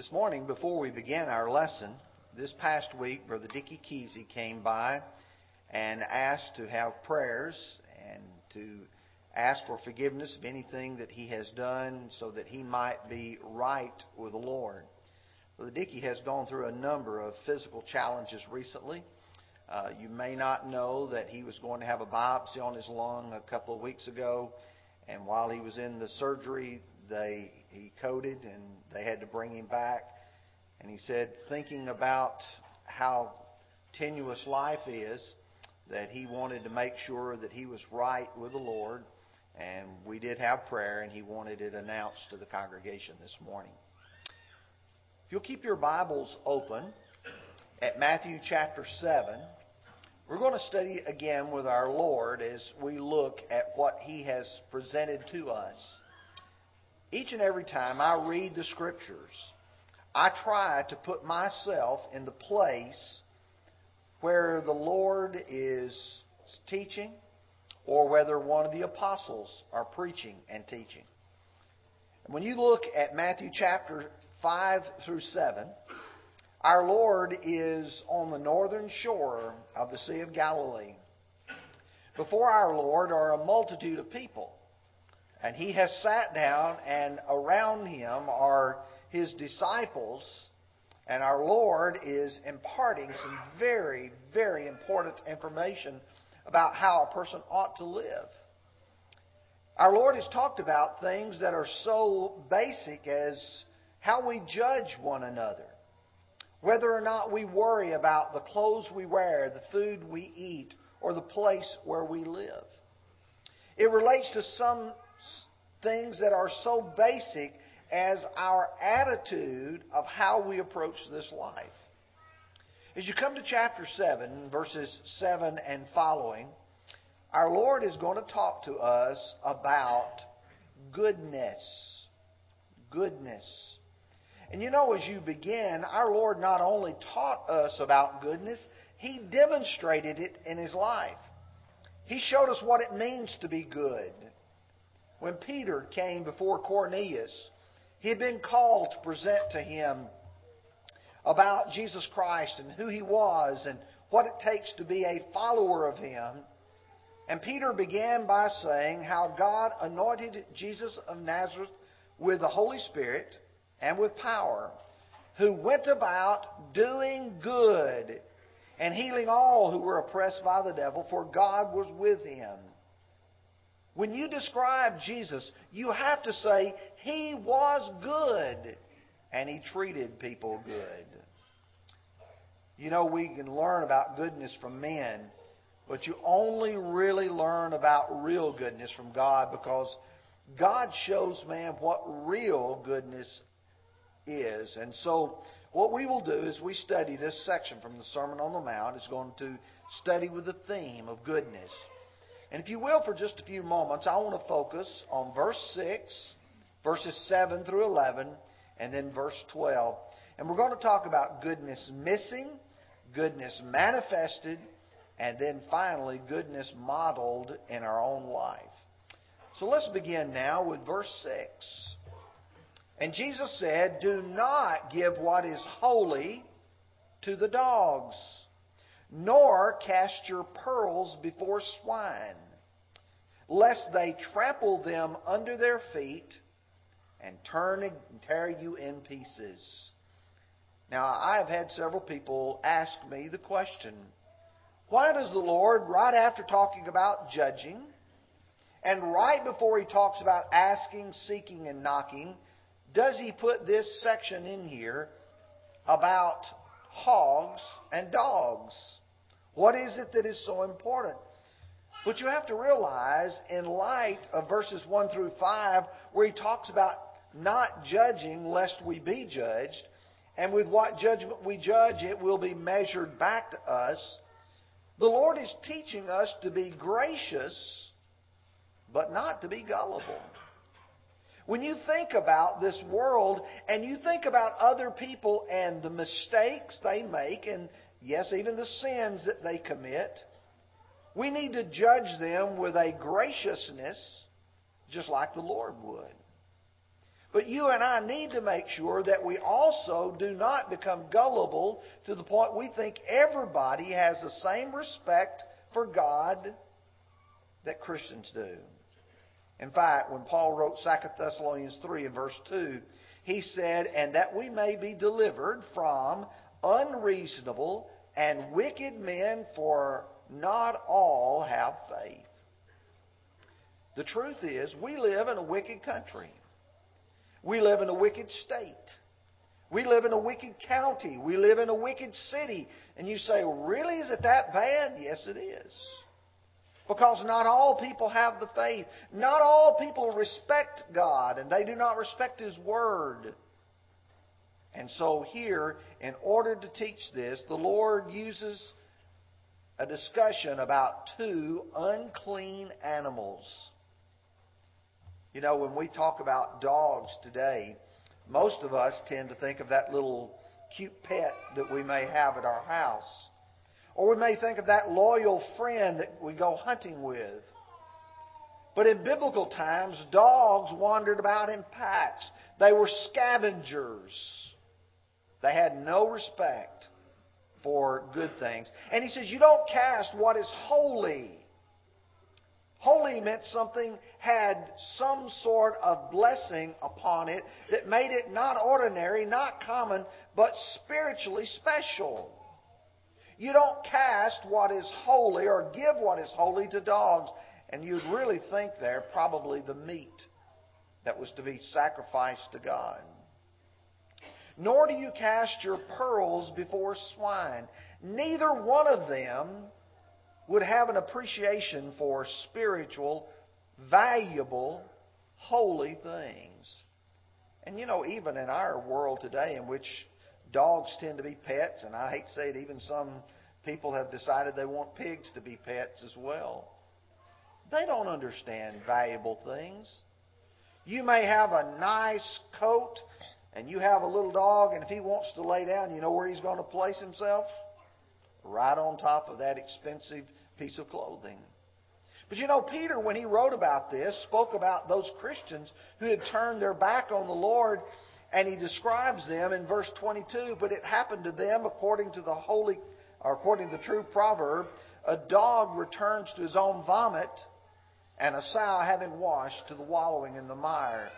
This morning, before we began our lesson, this past week, Brother Dickie Kesey came by and asked to have prayers and to ask for forgiveness of anything that he has done so that he might be right with the Lord. Brother Dickie has gone through a number of physical challenges recently. Uh, you may not know that he was going to have a biopsy on his lung a couple of weeks ago, and while he was in the surgery, they he coded and they had to bring him back. And he said, thinking about how tenuous life is, that he wanted to make sure that he was right with the Lord. And we did have prayer, and he wanted it announced to the congregation this morning. If you'll keep your Bibles open at Matthew chapter 7, we're going to study again with our Lord as we look at what he has presented to us. Each and every time I read the scriptures, I try to put myself in the place where the Lord is teaching or whether one of the apostles are preaching and teaching. when you look at Matthew chapter 5 through 7, our Lord is on the northern shore of the Sea of Galilee. Before our Lord are a multitude of people. And he has sat down, and around him are his disciples. And our Lord is imparting some very, very important information about how a person ought to live. Our Lord has talked about things that are so basic as how we judge one another, whether or not we worry about the clothes we wear, the food we eat, or the place where we live. It relates to some things that are so basic as our attitude of how we approach this life. As you come to chapter 7, verses 7 and following, our Lord is going to talk to us about goodness. Goodness. And you know, as you begin, our Lord not only taught us about goodness, He demonstrated it in His life. He showed us what it means to be good. When Peter came before Cornelius, he had been called to present to him about Jesus Christ and who he was and what it takes to be a follower of him. And Peter began by saying how God anointed Jesus of Nazareth with the Holy Spirit and with power, who went about doing good and healing all who were oppressed by the devil, for God was with him. When you describe Jesus, you have to say, He was good and He treated people good. You know, we can learn about goodness from men, but you only really learn about real goodness from God because God shows man what real goodness is. And so, what we will do is we study this section from the Sermon on the Mount. It's going to study with the theme of goodness. And if you will, for just a few moments, I want to focus on verse 6, verses 7 through 11, and then verse 12. And we're going to talk about goodness missing, goodness manifested, and then finally, goodness modeled in our own life. So let's begin now with verse 6. And Jesus said, Do not give what is holy to the dogs nor cast your pearls before swine, lest they trample them under their feet and turn and tear you in pieces. Now, I have had several people ask me the question why does the Lord, right after talking about judging, and right before he talks about asking, seeking, and knocking, does he put this section in here about hogs and dogs? What is it that is so important? But you have to realize, in light of verses 1 through 5, where he talks about not judging lest we be judged, and with what judgment we judge, it will be measured back to us. The Lord is teaching us to be gracious, but not to be gullible. When you think about this world and you think about other people and the mistakes they make and yes, even the sins that they commit, we need to judge them with a graciousness just like the Lord would. But you and I need to make sure that we also do not become gullible to the point we think everybody has the same respect for God that Christians do. In fact, when Paul wrote 2 Thessalonians 3 and verse 2, he said, And that we may be delivered from unreasonable and wicked men, for not all have faith. The truth is, we live in a wicked country. We live in a wicked state. We live in a wicked county. We live in a wicked city. And you say, really? Is it that bad? Yes, it is. Because not all people have the faith. Not all people respect God, and they do not respect His Word. And so, here, in order to teach this, the Lord uses a discussion about two unclean animals. You know, when we talk about dogs today, most of us tend to think of that little cute pet that we may have at our house. Or we may think of that loyal friend that we go hunting with. But in biblical times, dogs wandered about in packs. They were scavengers. They had no respect for good things. And he says, You don't cast what is holy. Holy meant something had some sort of blessing upon it that made it not ordinary, not common, but spiritually special. You don't cast what is holy or give what is holy to dogs. And you'd really think there probably the meat that was to be sacrificed to God. Nor do you cast your pearls before swine. Neither one of them would have an appreciation for spiritual, valuable, holy things. And you know, even in our world today, in which Dogs tend to be pets, and I hate to say it, even some people have decided they want pigs to be pets as well. They don't understand valuable things. You may have a nice coat, and you have a little dog, and if he wants to lay down, you know where he's going to place himself? Right on top of that expensive piece of clothing. But you know, Peter, when he wrote about this, spoke about those Christians who had turned their back on the Lord and he describes them in verse 22 but it happened to them according to the holy, or according to the true proverb, a dog returns to his own vomit, and a sow having washed to the wallowing in the mire.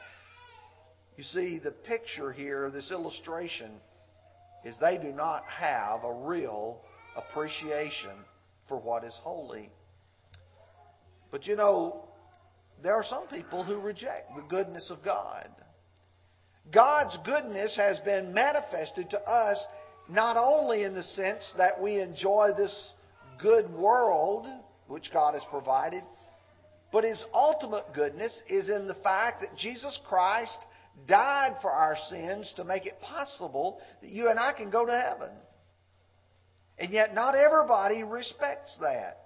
You see, the picture here, this illustration, is they do not have a real appreciation for what is holy. But you know, there are some people who reject the goodness of God. God's goodness has been manifested to us not only in the sense that we enjoy this good world which God has provided, but His ultimate goodness is in the fact that Jesus Christ died for our sins to make it possible that you and I can go to heaven. And yet, not everybody respects that.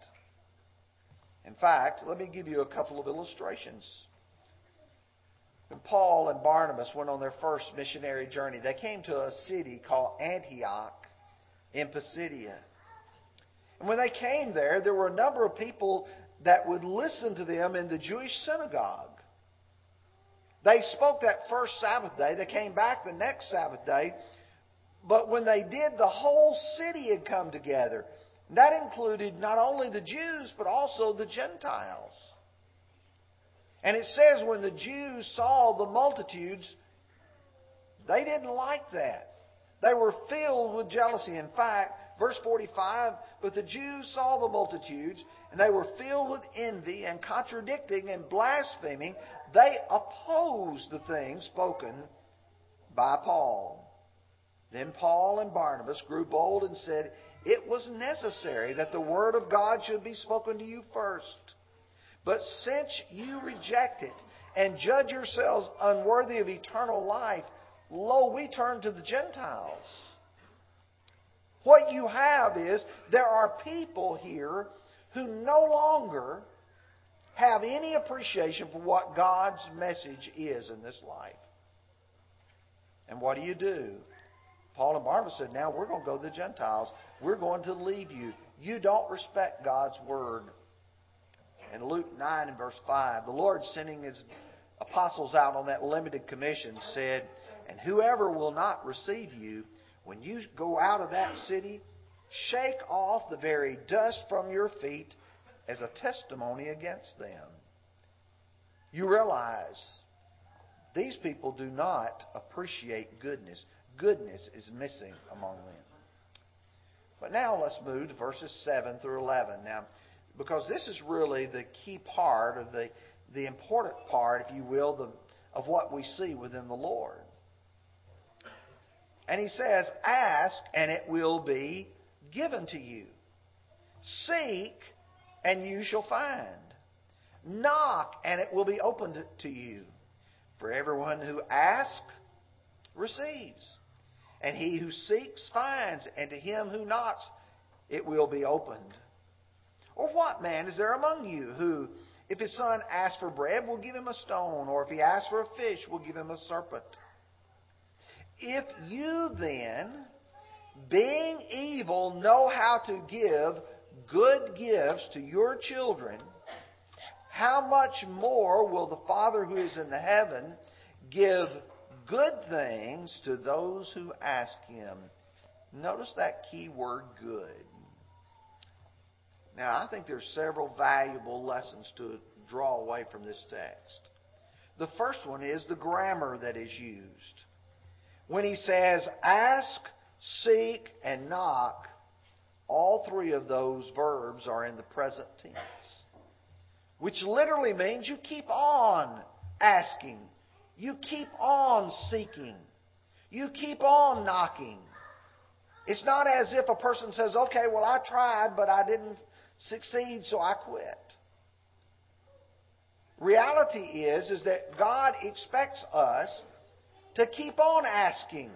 In fact, let me give you a couple of illustrations. When Paul and Barnabas went on their first missionary journey, they came to a city called Antioch in Pisidia. And when they came there, there were a number of people that would listen to them in the Jewish synagogue. They spoke that first Sabbath day. They came back the next Sabbath day. But when they did, the whole city had come together. That included not only the Jews, but also the Gentiles. And it says when the Jews saw the multitudes, they didn't like that. They were filled with jealousy. In fact, verse 45, but the Jews saw the multitudes, and they were filled with envy and contradicting and blaspheming. They opposed the things spoken by Paul. Then Paul and Barnabas grew bold and said, It was necessary that the word of God should be spoken to you first. But since you reject it and judge yourselves unworthy of eternal life, lo, we turn to the Gentiles. What you have is there are people here who no longer have any appreciation for what God's message is in this life. And what do you do? Paul and Barnabas said, Now we're going to go to the Gentiles. We're going to leave you. You don't respect God's word in Luke 9 and verse 5, the Lord sending his apostles out on that limited commission said, And whoever will not receive you, when you go out of that city, shake off the very dust from your feet as a testimony against them. You realize these people do not appreciate goodness. Goodness is missing among them. But now let's move to verses 7 through 11. Now, because this is really the key part of the, the important part, if you will, the, of what we see within the Lord. And he says, Ask, and it will be given to you. Seek, and you shall find. Knock, and it will be opened to you. For everyone who asks receives, and he who seeks finds, and to him who knocks it will be opened. Or what man is there among you who, if his son asks for bread, will give him a stone, or if he asks for a fish, will give him a serpent? If you then, being evil, know how to give good gifts to your children, how much more will the Father who is in the heaven give good things to those who ask him? Notice that key word good. Now, I think there's several valuable lessons to draw away from this text. The first one is the grammar that is used. When he says ask, seek, and knock, all three of those verbs are in the present tense, which literally means you keep on asking, you keep on seeking, you keep on knocking. It's not as if a person says, okay, well, I tried, but I didn't succeed, so I quit. Reality is, is that God expects us to keep on asking,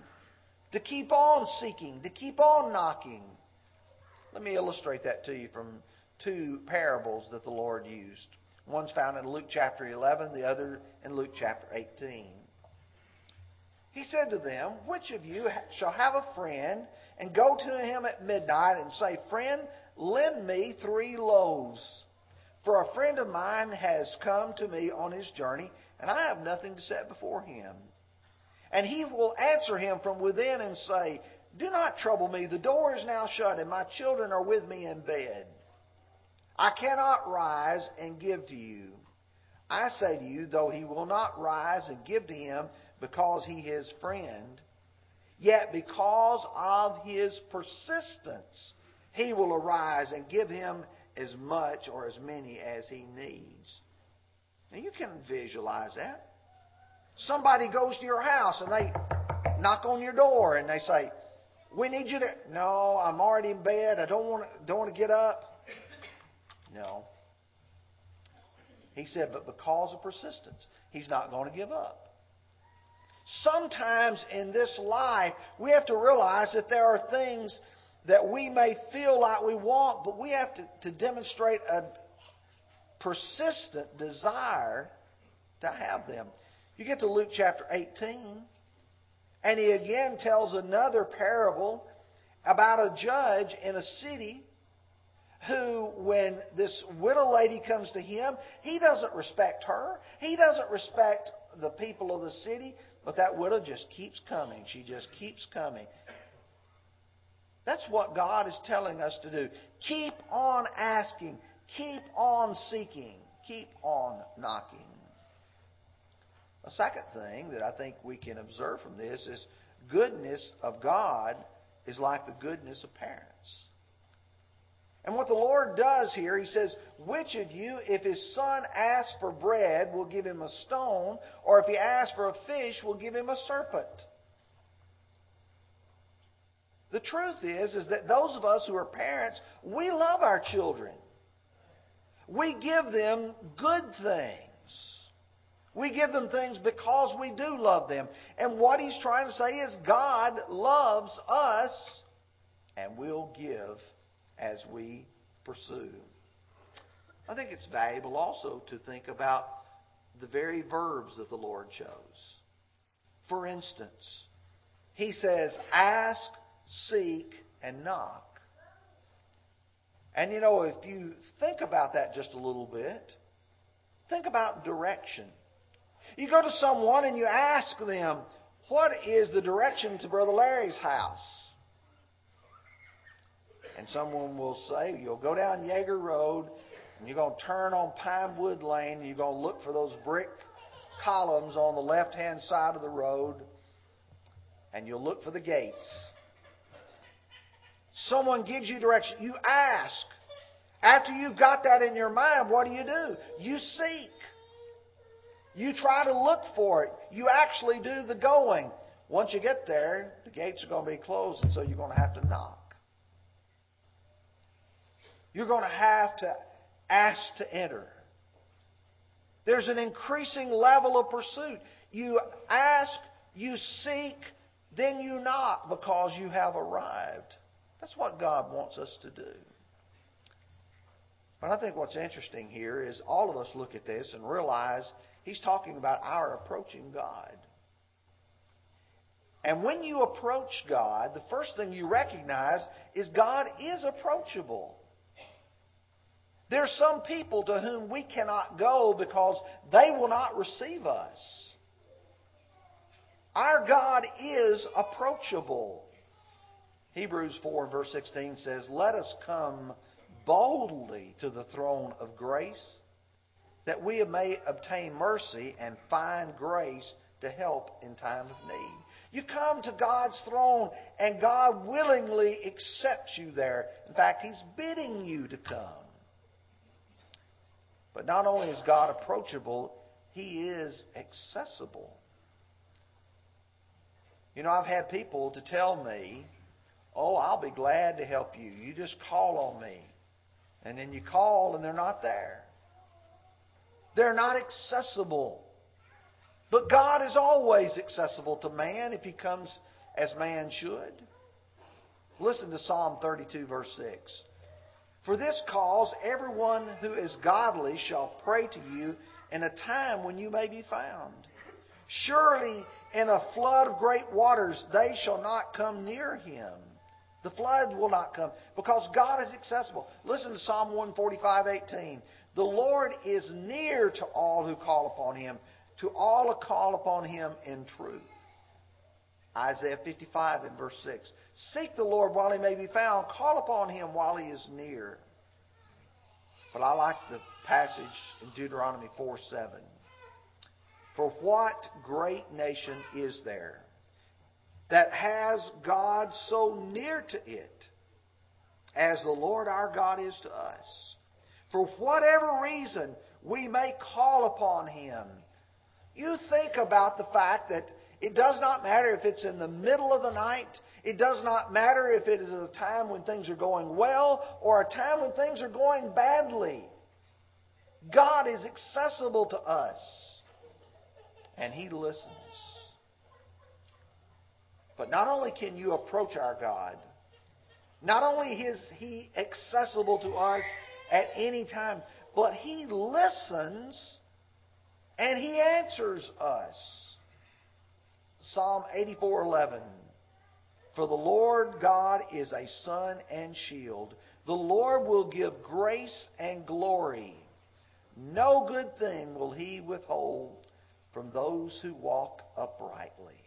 to keep on seeking, to keep on knocking. Let me illustrate that to you from two parables that the Lord used. One's found in Luke chapter 11, the other in Luke chapter 18. He said to them, Which of you shall have a friend and go to him at midnight and say, Friend, Lend me three loaves. For a friend of mine has come to me on his journey, and I have nothing to set before him. And he will answer him from within and say, Do not trouble me. The door is now shut, and my children are with me in bed. I cannot rise and give to you. I say to you, though he will not rise and give to him because he is friend, yet because of his persistence, he will arise and give him as much or as many as he needs. Now you can visualize that. Somebody goes to your house and they knock on your door and they say, "We need you to." No, I'm already in bed. I don't want to. Don't want to get up. No. He said, but because of persistence, he's not going to give up. Sometimes in this life, we have to realize that there are things that we may feel like we want, but we have to, to demonstrate a persistent desire to have them. You get to Luke chapter 18, and he again tells another parable about a judge in a city who, when this widow lady comes to him, he doesn't respect her. He doesn't respect the people of the city, but that widow just keeps coming. She just keeps coming. That's what God is telling us to do. Keep on asking, keep on seeking, keep on knocking. A second thing that I think we can observe from this is goodness of God is like the goodness of parents. And what the Lord does here, He says, Which of you, if his son asks for bread, will give him a stone, or if he asks for a fish, will give him a serpent? The truth is, is that those of us who are parents, we love our children. We give them good things. We give them things because we do love them. And what he's trying to say is God loves us and will give as we pursue. I think it's valuable also to think about the very verbs that the Lord chose. For instance, he says, Ask, seek, and knock. And you know, if you think about that just a little bit, think about direction. You go to someone and you ask them, What is the direction to Brother Larry's house? And someone will say, You'll go down Yeager Road and you're going to turn on Pinewood Lane and you're going to look for those brick columns on the left hand side of the road and you'll look for the gates. Someone gives you direction. You ask. After you've got that in your mind, what do you do? You seek. You try to look for it. You actually do the going. Once you get there, the gates are going to be closed, and so you're going to have to knock. You're going to have to ask to enter. There's an increasing level of pursuit. You ask, you seek, then you knock because you have arrived. That's what God wants us to do. But I think what's interesting here is all of us look at this and realize he's talking about our approaching God. And when you approach God, the first thing you recognize is God is approachable. There are some people to whom we cannot go because they will not receive us. Our God is approachable. Hebrews 4 verse 16 says, Let us come boldly to the throne of grace, that we may obtain mercy and find grace to help in time of need. You come to God's throne, and God willingly accepts you there. In fact, He's bidding you to come. But not only is God approachable, He is accessible. You know, I've had people to tell me, Oh, I'll be glad to help you. You just call on me. And then you call and they're not there. They're not accessible. But God is always accessible to man if he comes as man should. Listen to Psalm 32, verse 6. For this cause, everyone who is godly shall pray to you in a time when you may be found. Surely in a flood of great waters they shall not come near him. The flood will not come because God is accessible. Listen to Psalm 145:18. The Lord is near to all who call upon him, to all who call upon him in truth. Isaiah 55 and verse 6. Seek the Lord while he may be found, call upon him while he is near. But I like the passage in Deuteronomy 4 7. For what great nation is there that has God so near to it as the Lord our God is to us? For whatever reason we may call upon Him. You think about the fact that it does not matter if it's in the middle of the night. It does not matter if it is a time when things are going well or a time when things are going badly. God is accessible to us and He listens. But not only can you approach our God, not only is He accessible to us at any time, but He listens and He answers us. Psalm 84:11 For the Lord God is a sun and shield. The Lord will give grace and glory. No good thing will he withhold from those who walk uprightly.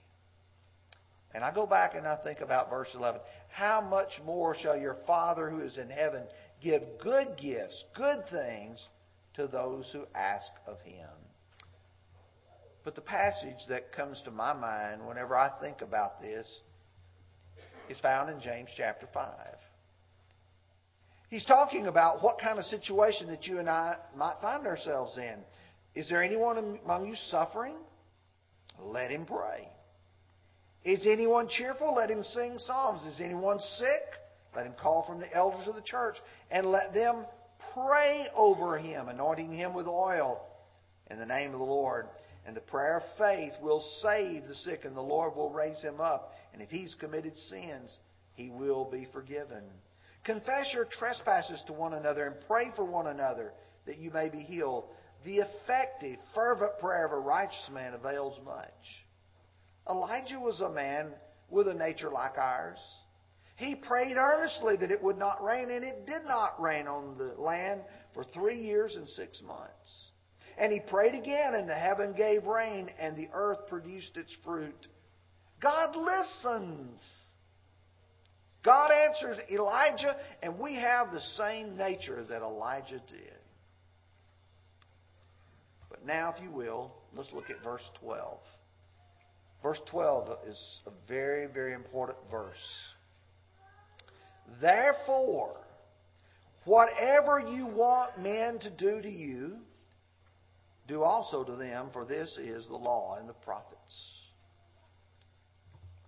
And I go back and I think about verse 11. How much more shall your Father who is in heaven give good gifts, good things to those who ask of him? But the passage that comes to my mind whenever I think about this is found in James chapter 5. He's talking about what kind of situation that you and I might find ourselves in. Is there anyone among you suffering? Let him pray. Is anyone cheerful? Let him sing psalms. Is anyone sick? Let him call from the elders of the church and let them pray over him, anointing him with oil in the name of the Lord. And the prayer of faith will save the sick, and the Lord will raise him up. And if he's committed sins, he will be forgiven. Confess your trespasses to one another and pray for one another that you may be healed. The effective, fervent prayer of a righteous man avails much. Elijah was a man with a nature like ours. He prayed earnestly that it would not rain, and it did not rain on the land for three years and six months. And he prayed again, and the heaven gave rain, and the earth produced its fruit. God listens. God answers Elijah, and we have the same nature that Elijah did. But now, if you will, let's look at verse 12. Verse 12 is a very, very important verse. Therefore, whatever you want men to do to you, do also to them, for this is the law and the prophets.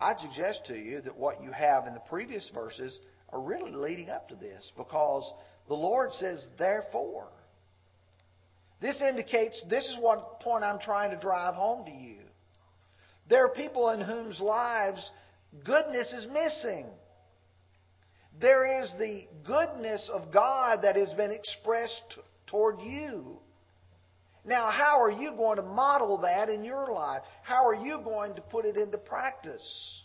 I'd suggest to you that what you have in the previous verses are really leading up to this because the Lord says, therefore. This indicates this is what point I'm trying to drive home to you. There are people in whose lives goodness is missing. There is the goodness of God that has been expressed toward you. Now, how are you going to model that in your life? How are you going to put it into practice?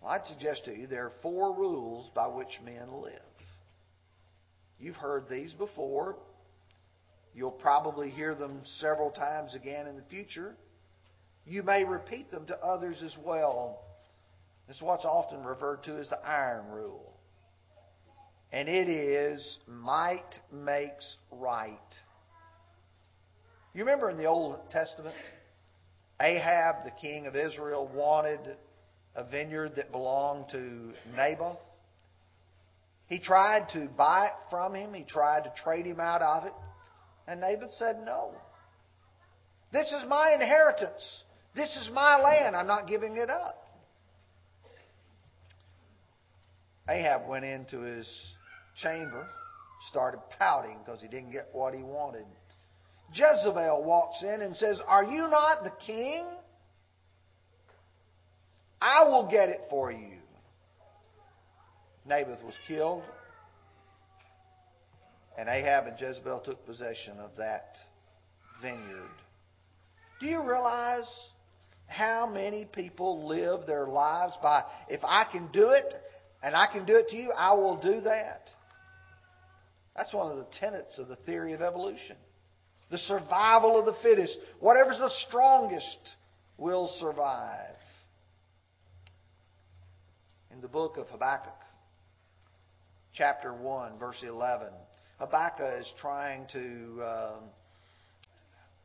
Well, I'd suggest to you there are four rules by which men live. You've heard these before. You'll probably hear them several times again in the future. You may repeat them to others as well. It's what's often referred to as the iron rule. And it is might makes right. You remember in the Old Testament, Ahab, the king of Israel, wanted a vineyard that belonged to Naboth. He tried to buy it from him, he tried to trade him out of it, and Naboth said, No. This is my inheritance. This is my land. I'm not giving it up. Ahab went into his chamber, started pouting because he didn't get what he wanted. Jezebel walks in and says, Are you not the king? I will get it for you. Naboth was killed, and Ahab and Jezebel took possession of that vineyard. Do you realize how many people live their lives by, if I can do it and I can do it to you, I will do that? That's one of the tenets of the theory of evolution the survival of the fittest. Whatever's the strongest will survive. In the book of Habakkuk, chapter 1, verse 11, Habakkuk is trying to um,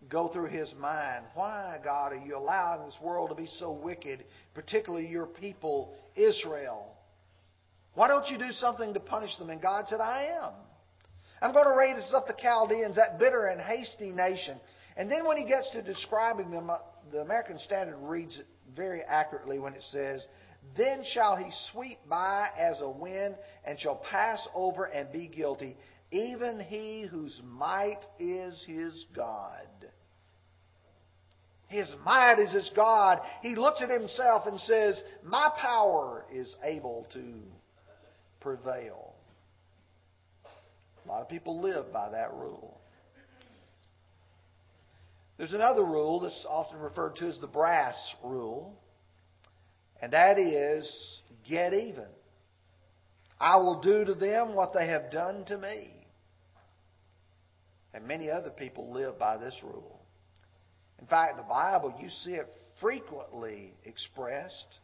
go through his mind. Why, God, are you allowing this world to be so wicked, particularly your people, Israel? Why don't you do something to punish them? And God said, I am. I'm going to raise up the Chaldeans, that bitter and hasty nation. And then when he gets to describing them, uh, the American Standard reads it very accurately when it says, Then shall he sweep by as a wind and shall pass over and be guilty, even he whose might is his God. His might is his God. He looks at himself and says, My power is able to prevail. A lot of people live by that rule. There's another rule that's often referred to as the brass rule, and that is get even. I will do to them what they have done to me. And many other people live by this rule. In fact, the Bible, you see it frequently expressed.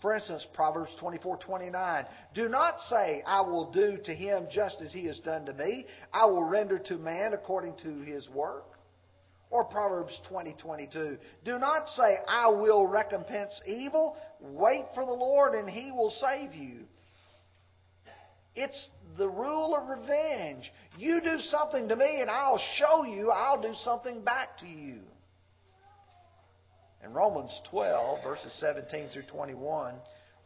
For instance, Proverbs 24 29. Do not say, I will do to him just as he has done to me. I will render to man according to his work. Or Proverbs 20 22. Do not say, I will recompense evil. Wait for the Lord and he will save you. It's the rule of revenge. You do something to me and I'll show you I'll do something back to you. In Romans 12, verses 17 through 21,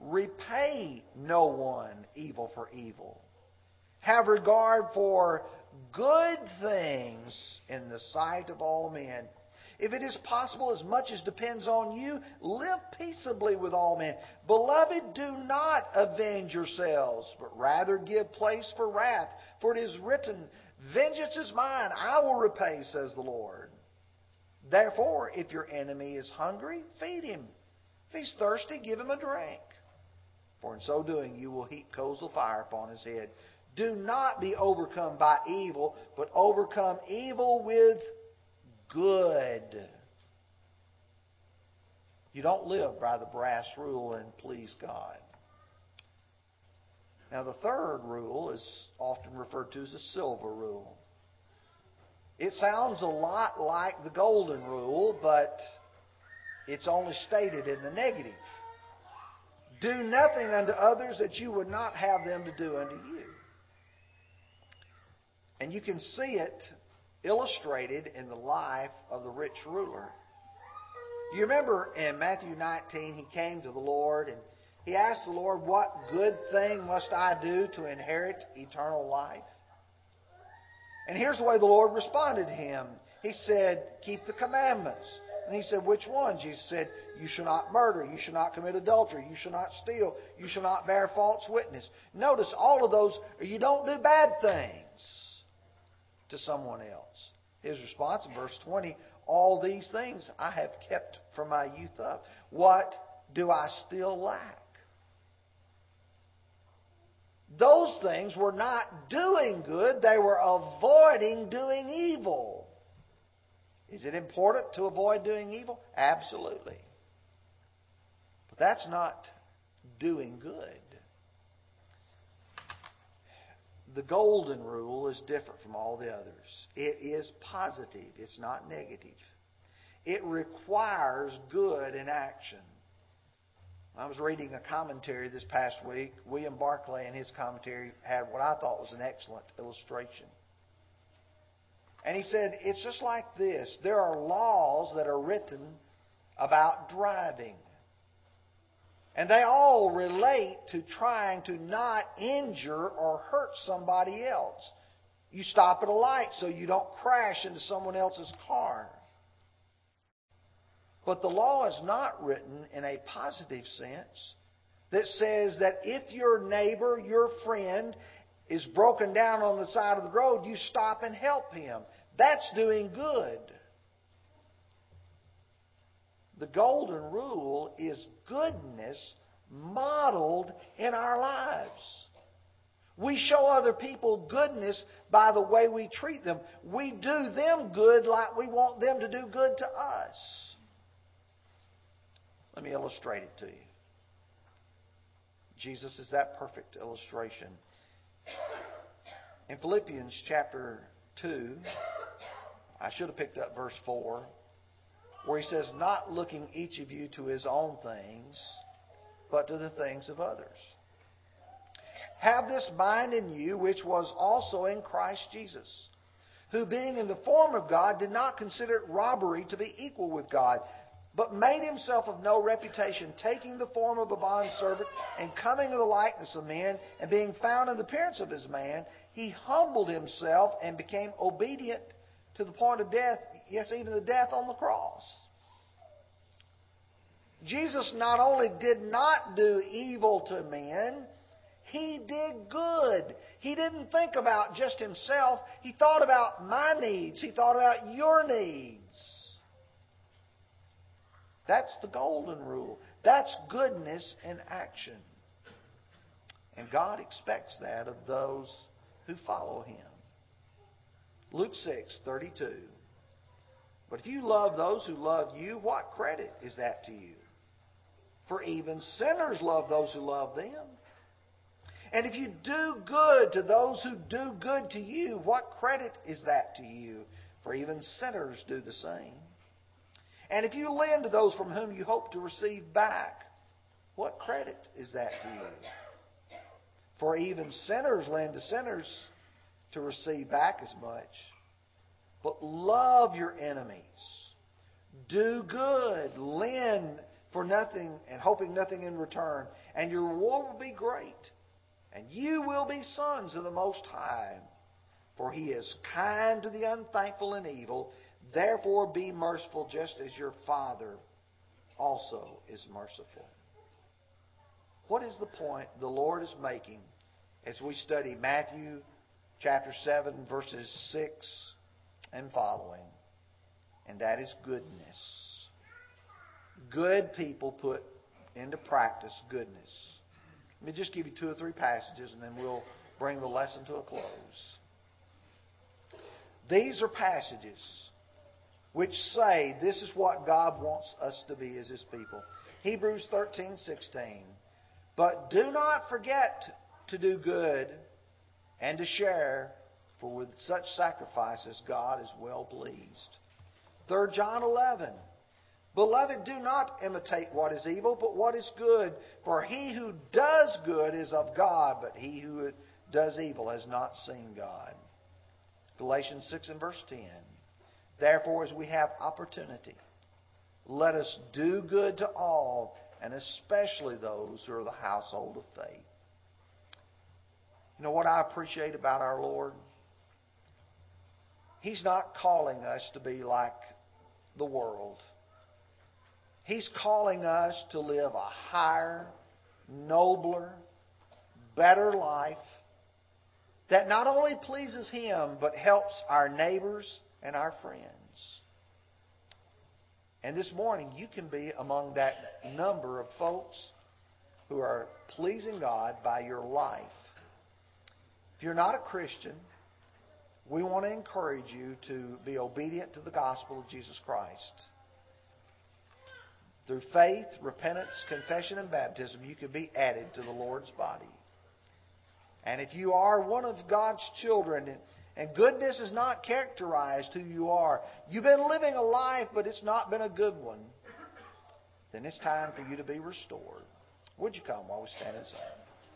repay no one evil for evil. Have regard for good things in the sight of all men. If it is possible, as much as depends on you, live peaceably with all men. Beloved, do not avenge yourselves, but rather give place for wrath. For it is written, Vengeance is mine, I will repay, says the Lord. Therefore, if your enemy is hungry, feed him. If he's thirsty, give him a drink. For in so doing, you will heap coals of fire upon his head. Do not be overcome by evil, but overcome evil with good. You don't live by the brass rule and please God. Now, the third rule is often referred to as the silver rule. It sounds a lot like the golden rule, but it's only stated in the negative. Do nothing unto others that you would not have them to do unto you. And you can see it illustrated in the life of the rich ruler. You remember in Matthew 19, he came to the Lord and he asked the Lord, What good thing must I do to inherit eternal life? And here's the way the Lord responded to him. He said, Keep the commandments. And he said, Which ones? Jesus said, You shall not murder. You shall not commit adultery. You shall not steal. You shall not bear false witness. Notice all of those, you don't do bad things to someone else. His response in verse 20 All these things I have kept from my youth up. What do I still lack? Those things were not doing good, they were avoiding doing evil. Is it important to avoid doing evil? Absolutely. But that's not doing good. The golden rule is different from all the others. It is positive, it's not negative. It requires good in action. I was reading a commentary this past week. William Barclay, in his commentary, had what I thought was an excellent illustration. And he said, It's just like this there are laws that are written about driving. And they all relate to trying to not injure or hurt somebody else. You stop at a light so you don't crash into someone else's car. But the law is not written in a positive sense that says that if your neighbor, your friend, is broken down on the side of the road, you stop and help him. That's doing good. The golden rule is goodness modeled in our lives. We show other people goodness by the way we treat them. We do them good like we want them to do good to us. Let me illustrate it to you. Jesus is that perfect illustration. In Philippians chapter 2, I should have picked up verse 4, where he says, Not looking each of you to his own things, but to the things of others. Have this mind in you, which was also in Christ Jesus, who being in the form of God did not consider it robbery to be equal with God but made himself of no reputation, taking the form of a bondservant, and coming in the likeness of men, and being found in the appearance of his man, he humbled himself and became obedient to the point of death, yes, even the death on the cross. Jesus not only did not do evil to men, he did good. He didn't think about just himself. He thought about my needs. He thought about your needs. That's the golden rule. That's goodness in action. And God expects that of those who follow Him. Luke 6, 32. But if you love those who love you, what credit is that to you? For even sinners love those who love them. And if you do good to those who do good to you, what credit is that to you? For even sinners do the same. And if you lend to those from whom you hope to receive back, what credit is that to you? For even sinners lend to sinners to receive back as much. But love your enemies. Do good. Lend for nothing and hoping nothing in return. And your reward will be great. And you will be sons of the Most High. For he is kind to the unthankful and evil Therefore, be merciful just as your Father also is merciful. What is the point the Lord is making as we study Matthew chapter 7, verses 6 and following? And that is goodness. Good people put into practice goodness. Let me just give you two or three passages and then we'll bring the lesson to a close. These are passages which say this is what God wants us to be as His people. Hebrews 13:16. But do not forget to do good and to share, for with such sacrifices God is well pleased. 3 John 11. Beloved, do not imitate what is evil, but what is good. For he who does good is of God, but he who does evil has not seen God. Galatians 6 and verse 10. Therefore, as we have opportunity, let us do good to all, and especially those who are the household of faith. You know what I appreciate about our Lord? He's not calling us to be like the world. He's calling us to live a higher, nobler, better life that not only pleases Him, but helps our neighbors and our friends. And this morning, you can be among that number of folks who are pleasing God by your life. If you're not a Christian, we want to encourage you to be obedient to the gospel of Jesus Christ. Through faith, repentance, confession, and baptism, you can be added to the Lord's body. And if you are one of God's children and goodness has not characterized who you are, you've been living a life, but it's not been a good one, then it's time for you to be restored. Would you come while we stand and sing?